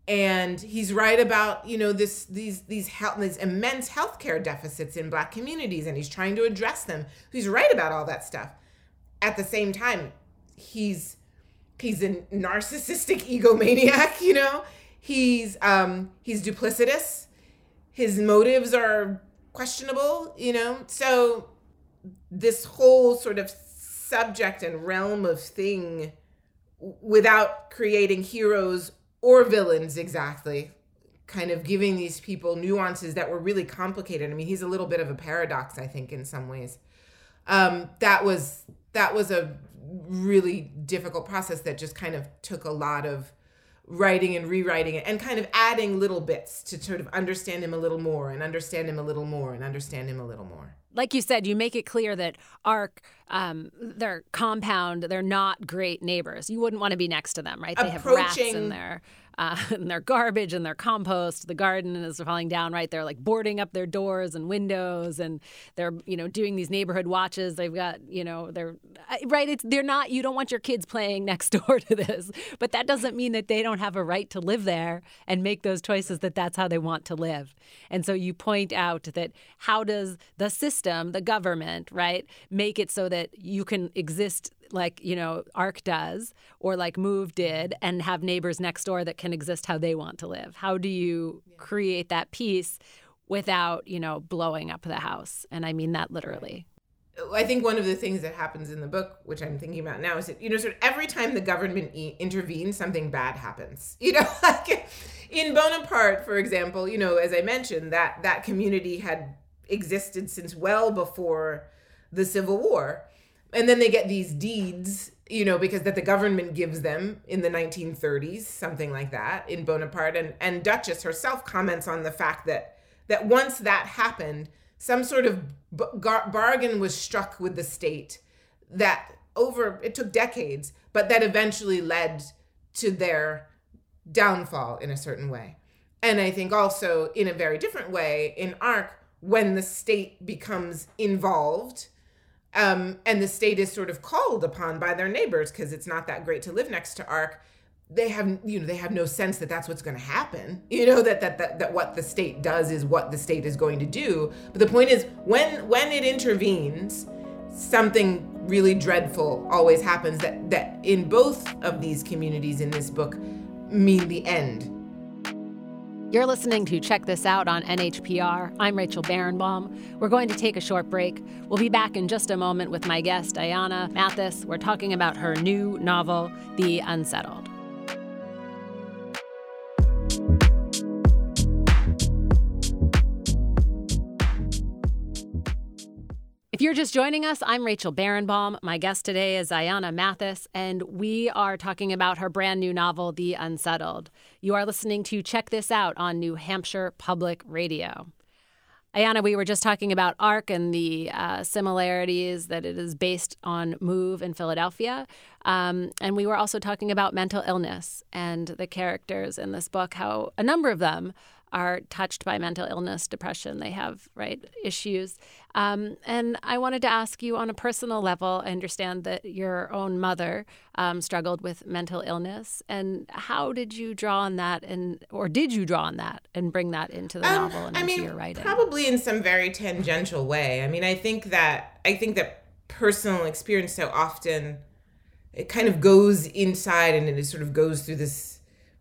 and he's right about you know this these these health these immense healthcare deficits in Black communities, and he's trying to address them. He's right about all that stuff. At the same time, he's he's a narcissistic egomaniac, you know? He's um he's duplicitous. His motives are questionable, you know? So this whole sort of subject and realm of thing without creating heroes or villains exactly kind of giving these people nuances that were really complicated i mean he's a little bit of a paradox i think in some ways um, that was that was a really difficult process that just kind of took a lot of writing and rewriting it and kind of adding little bits to sort of understand him a little more and understand him a little more and understand him a little more. Like you said, you make it clear that ARC, um, their compound, they're not great neighbors. You wouldn't want to be next to them, right? They have rats in there uh, and their garbage and their compost. The garden is falling down right They're like boarding up their doors and windows, and they're you know doing these neighborhood watches. They've got you know they're right. It's they're not. You don't want your kids playing next door to this, but that doesn't mean that they don't have a right to live there and make those choices that that's how they want to live. And so you point out that how does the system, the government, right, make it so that you can exist like you know arc does or like move did and have neighbors next door that can exist how they want to live. How do you create that peace without you know blowing up the house? And i mean that literally. I think one of the things that happens in the book, which I'm thinking about now, is that you know, sort of every time the government e- intervenes, something bad happens. You know, like in Bonaparte, for example, you know, as I mentioned, that that community had existed since well before the Civil War, and then they get these deeds you know because that the government gives them in the 1930s something like that in bonaparte. And and duchess herself comments on the fact that that once that happened some sort of bar- bargain was struck with the state that over it took decades but that eventually led to their downfall in a certain way. And i think also in a very different way in arc when the state becomes involved um, and the state is sort of called upon by their neighbors because it's not that great to live next to arc they have you know they have no sense that that's what's going to happen you know that, that that that what the state does is what the state is going to do but the point is when when it intervenes something really dreadful always happens that that in both of these communities in this book mean the end. You're listening to Check This Out on NHPR. I'm Rachel Barenbaum. We're going to take a short break. We'll be back in just a moment with my guest, Ayana Mathis. We're talking about her new novel, The Unsettled. If you're just joining us, I'm Rachel Barenbaum. My guest today is Ayana Mathis, and we are talking about her brand new novel, The Unsettled. You are listening to Check This Out on New Hampshire Public Radio. Ayana, we were just talking about ARC and the uh, similarities that it is based on Move in Philadelphia. Um, and we were also talking about mental illness and the characters in this book, how a number of them are touched by mental illness, depression. They have right issues, um, and I wanted to ask you on a personal level. I understand that your own mother um, struggled with mental illness, and how did you draw on that, and or did you draw on that and bring that into the um, novel and I into mean, your writing? Probably in some very tangential way. I mean, I think that I think that personal experience so often it kind of goes inside and it sort of goes through this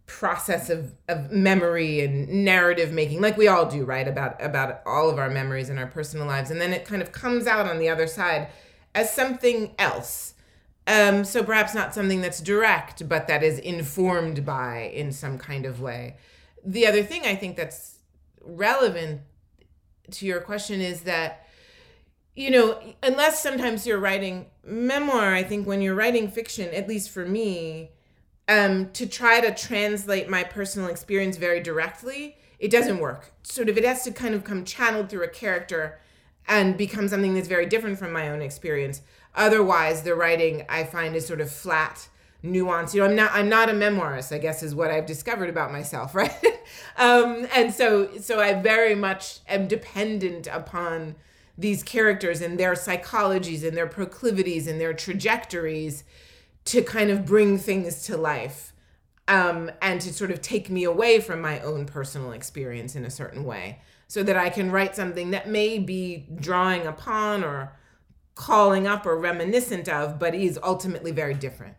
process of, of memory and narrative making like we all do right about about all of our memories in our personal lives. And then it kind of comes out on the other side as something else. Um, so perhaps not something that's direct but that is informed by in some kind of way. The other thing i think that's relevant to your question is that you know unless sometimes you're writing memoir i think when you're writing fiction at least for me um, to try to translate my personal experience very directly, it doesn't work. Sort of, it has to kind of come channeled through a character and become something that's very different from my own experience. Otherwise, the writing I find is sort of flat, nuanced. You know, I'm not I'm not a memoirist. I guess is what I've discovered about myself, right? um, and so so I very much am dependent upon these characters and their psychologies and their proclivities and their trajectories to kind of bring things to life um, and to sort of take me away from my own personal experience in a certain way so that I can write something that may be drawing upon or calling up or reminiscent of, but is ultimately very different.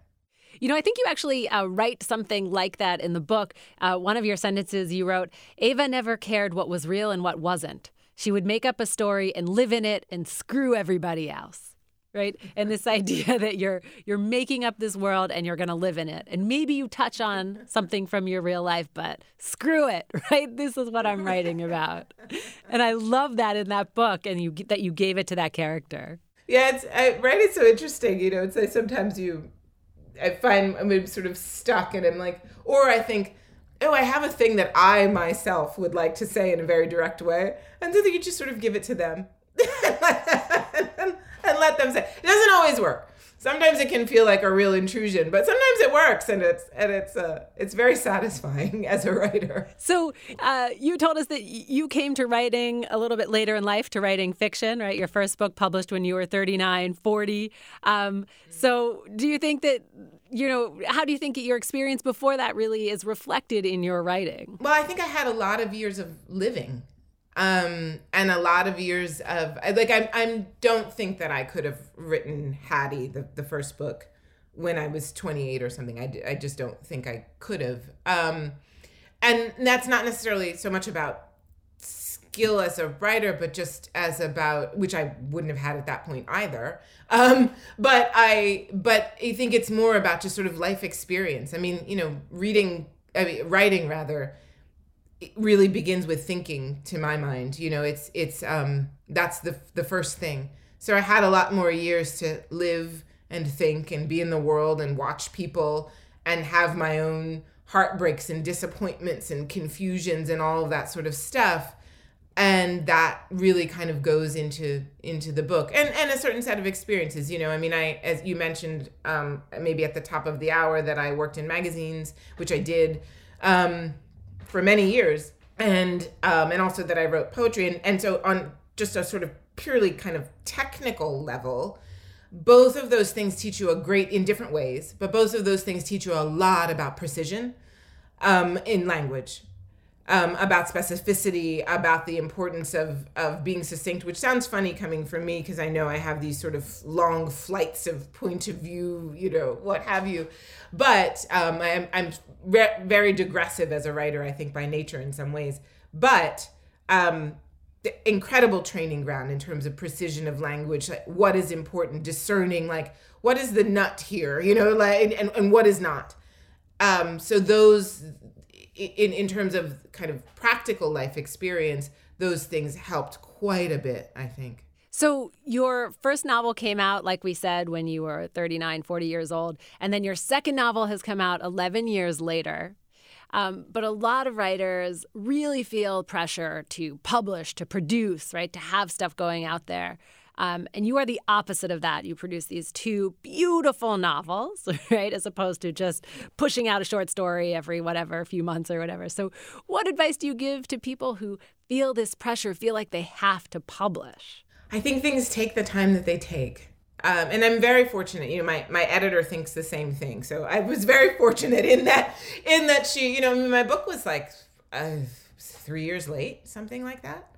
You know, I think you actually uh, write something like that in the book. Uh, one of your sentences you wrote Ava never cared what was real and what wasn't. She would make up a story and live in it and screw everybody else right and this idea that you're you're making up this world and you're going to live in it and maybe you touch on something from your real life but screw it right this is what i'm writing about and i love that in that book and you that you gave it to that character yeah it's I, right it's so interesting you know it's like sometimes you i find i'm sort of stuck and i'm like or i think oh, I have a thing that I myself would like to say in a very direct way. And so you just sort of give it to them. and let them say. It doesn't always work. Sometimes it can feel like a real intrusion, but sometimes it works, and it's and it's uh, it's very satisfying as a writer. So uh, you told us that you came to writing a little bit later in life to writing fiction, right? Your first book published when you were 39, 40. Um, so do you think that you know, how do you think your experience before that really is reflected in your writing? Well, I think I had a lot of years of living um, and a lot of years of like I I don't think that I could have written Hattie the the first book when I was 28 or something. I, I just don't think I could have. Um, and that's not necessarily so much about skill as a writer, but just as about which I wouldn't have had at that point either. Um, but I but I think it's more about just sort of life experience. I mean, you know, reading, I mean, writing rather it really begins with thinking to my mind you know it's it's um that's the the first thing. So i had a lot more years to live and think and be in the world and watch people and have my own heartbreaks and disappointments and confusions and all of that sort of stuff. And that really kind of goes into into the book and and a certain set of experiences you know i mean i as you mentioned um maybe at the top of the hour that i worked in magazines which i did um for many years, and um, and also that I wrote poetry, and and so on just a sort of purely kind of technical level, both of those things teach you a great in different ways, but both of those things teach you a lot about precision um, in language. Um, about specificity, about the importance of of being succinct, which sounds funny coming from me because I know I have these sort of long flights of point of view, you know, what have you. But um, I'm I'm re- very digressive as a writer, I think by nature in some ways. But um, incredible training ground in terms of precision of language, like what is important, discerning like what is the nut here, you know, like and, and what is not. Um, so those in in terms of kind of practical life experience, those things helped quite a bit, I think. So, your first novel came out, like we said, when you were 39, 40 years old. And then your second novel has come out 11 years later. Um, but a lot of writers really feel pressure to publish, to produce, right? To have stuff going out there. Um, and you are the opposite of that. You produce these two beautiful novels, right? As opposed to just pushing out a short story every whatever, few months or whatever. So, what advice do you give to people who feel this pressure, feel like they have to publish? I think things take the time that they take. Um, and I'm very fortunate. You know, my my editor thinks the same thing. So I was very fortunate in that in that she, you know, my book was like uh, three years late, something like that.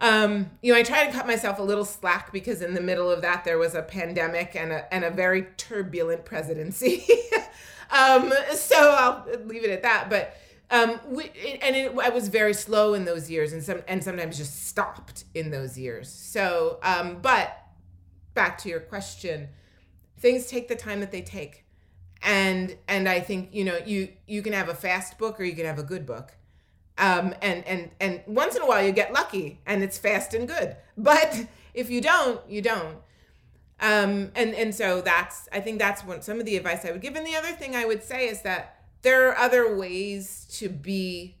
Um, you know, I try to cut myself a little slack because in the middle of that there was a pandemic and a and a very turbulent presidency. um, so I'll leave it at that. But um, we, and it, I was very slow in those years, and some and sometimes just stopped in those years. So, um, but back to your question, things take the time that they take, and and I think you know you you can have a fast book or you can have a good book, um, and and and once in a while you get lucky and it's fast and good. But if you don't, you don't. Um, and and so that's I think that's one some of the advice I would give. And the other thing I would say is that there are other ways to be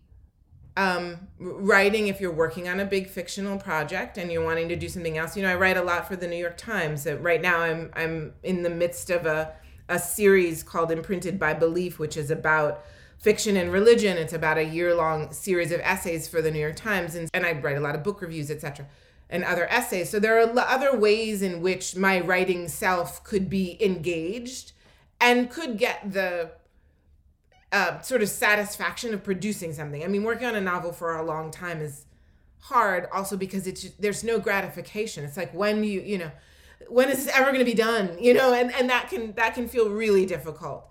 um, writing if you're working on a big fictional project and you're wanting to do something else. You know, I write a lot for the New York Times. right now, I'm I'm in the midst of a a series called Imprinted by Belief, which is about fiction and religion. It's about a year long series of essays for the New York Times, and, and I write a lot of book reviews, etc., and other essays. So there are other ways in which my writing self could be engaged and could get the uh, sort of satisfaction of producing something. I mean, working on a novel for a long time is hard, also because it's there's no gratification. It's like when you you know when is this ever going to be done? You know, and and that can that can feel really difficult.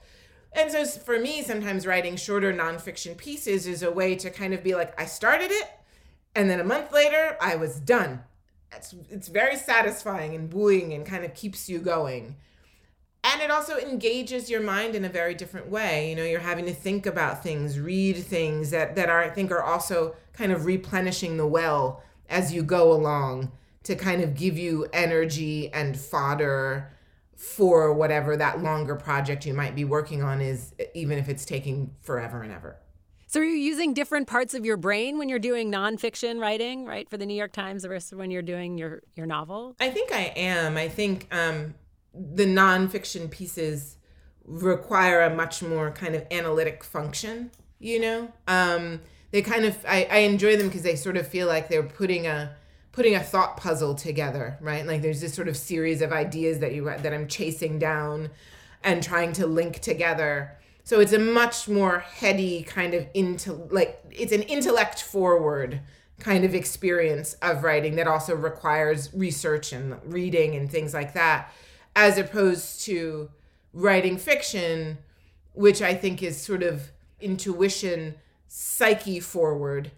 And so for me, sometimes writing shorter nonfiction pieces is a way to kind of be like, I started it, and then a month later, I was done. It's, it's very satisfying and wooing and kind of keeps you going. And it also engages your mind in a very different way. You know, you're having to think about things, read things that, that are, I think, are also kind of replenishing the well as you go along to kind of give you energy and fodder for whatever that longer project you might be working on is, even if it's taking forever and ever. So, are you using different parts of your brain when you're doing nonfiction writing, right, for the New York Times versus when you're doing your your novel? I think I am. I think um, the nonfiction pieces require a much more kind of analytic function. You know, um, they kind of I, I enjoy them because they sort of feel like they're putting a putting a thought puzzle together, right? Like there's this sort of series of ideas that you that I'm chasing down and trying to link together. So it's a much more heady kind of into like it's an intellect forward kind of experience of writing that also requires research and reading and things like that as opposed to writing fiction which I think is sort of intuition psyche forward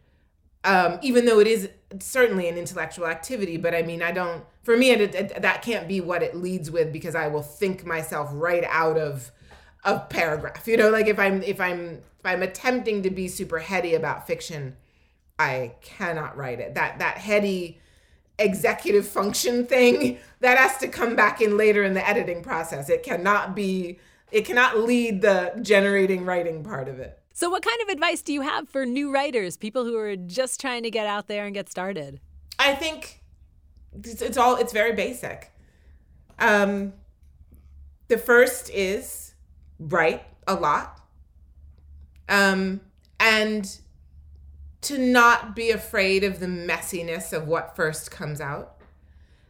um, even though it is certainly an intellectual activity but i mean i don't for me it, it, that can't be what it leads with because i will think myself right out of a paragraph you know like if i'm if i'm if i'm attempting to be super heady about fiction i cannot write it. That that heady executive function thing that has to come back in later in the editing process it cannot be it cannot lead the generating writing part of it so, what kind of advice do you have for new writers, people who are just trying to get out there and get started? I think it's, all it's very basic. Um, the first is write a lot, um, and to not be afraid of the messiness of what first comes out.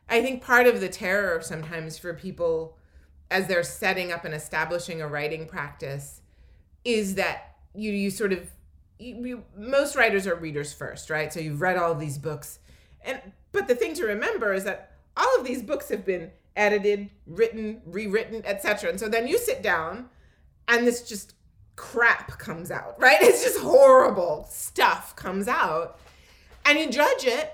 I think part of the terror sometimes for people as they're setting up and establishing a writing practice is that you you sort of you, you, most writers are readers first, right? So you've read all these books, and but the thing to remember is that all of these books have been edited, written, rewritten, etc. And so then you sit down, and this just crap comes out, right? It's just horrible stuff comes out, and you judge it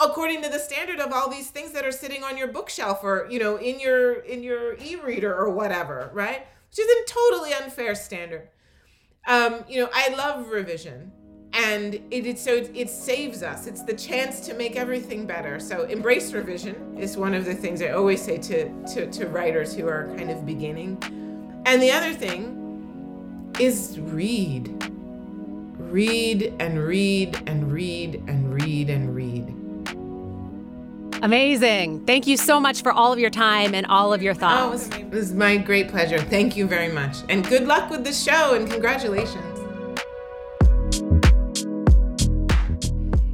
according to the standard of all these things that are sitting on your bookshelf or you know in your in your e-reader or whatever right which is a totally unfair standard um, you know i love revision and it, it so it, it saves us. It's the chance to make everything better. So embrace revision is one of the things i always say to, to to writers who are kind of beginning. And the other thing is read. Read and read and read and read and read Amazing. Thank you so much for all of your time and all of your oh, thoughts. Oh, it was my great pleasure. Thank you very much. And good luck with the show and congratulations.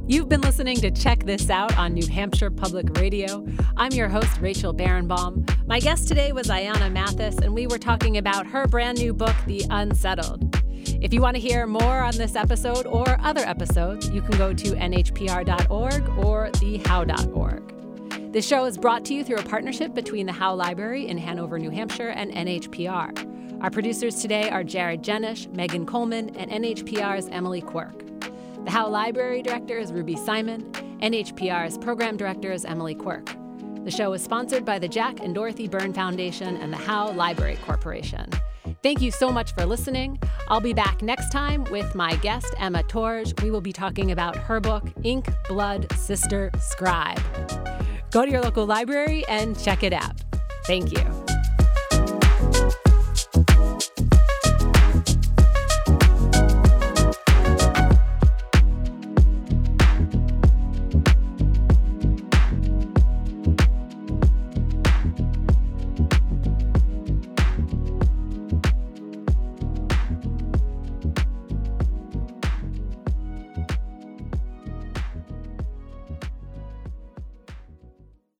You've been listening to Check This Out on New Hampshire Public Radio. I'm your host, Rachel Barenbaum. My guest today was Ayana Mathis, and we were talking about her brand new book, The Unsettled. If you want to hear more on this episode or other episodes, you can go to nhpr.org or thehowe.org. This show is brought to you through a partnership between the Howe Library in Hanover, New Hampshire, and NHPR. Our producers today are Jared Jenish, Megan Coleman, and NHPR's Emily Quirk. The Howe Library Director is Ruby Simon. NHPR's Program Director is Emily Quirk. The show is sponsored by the Jack and Dorothy Byrne Foundation and the Howe Library Corporation. Thank you so much for listening. I'll be back next time with my guest, Emma Törzs. We will be talking about her book, Ink, Blood, Sister, Scribe. Go to your local library and check it out. Thank you.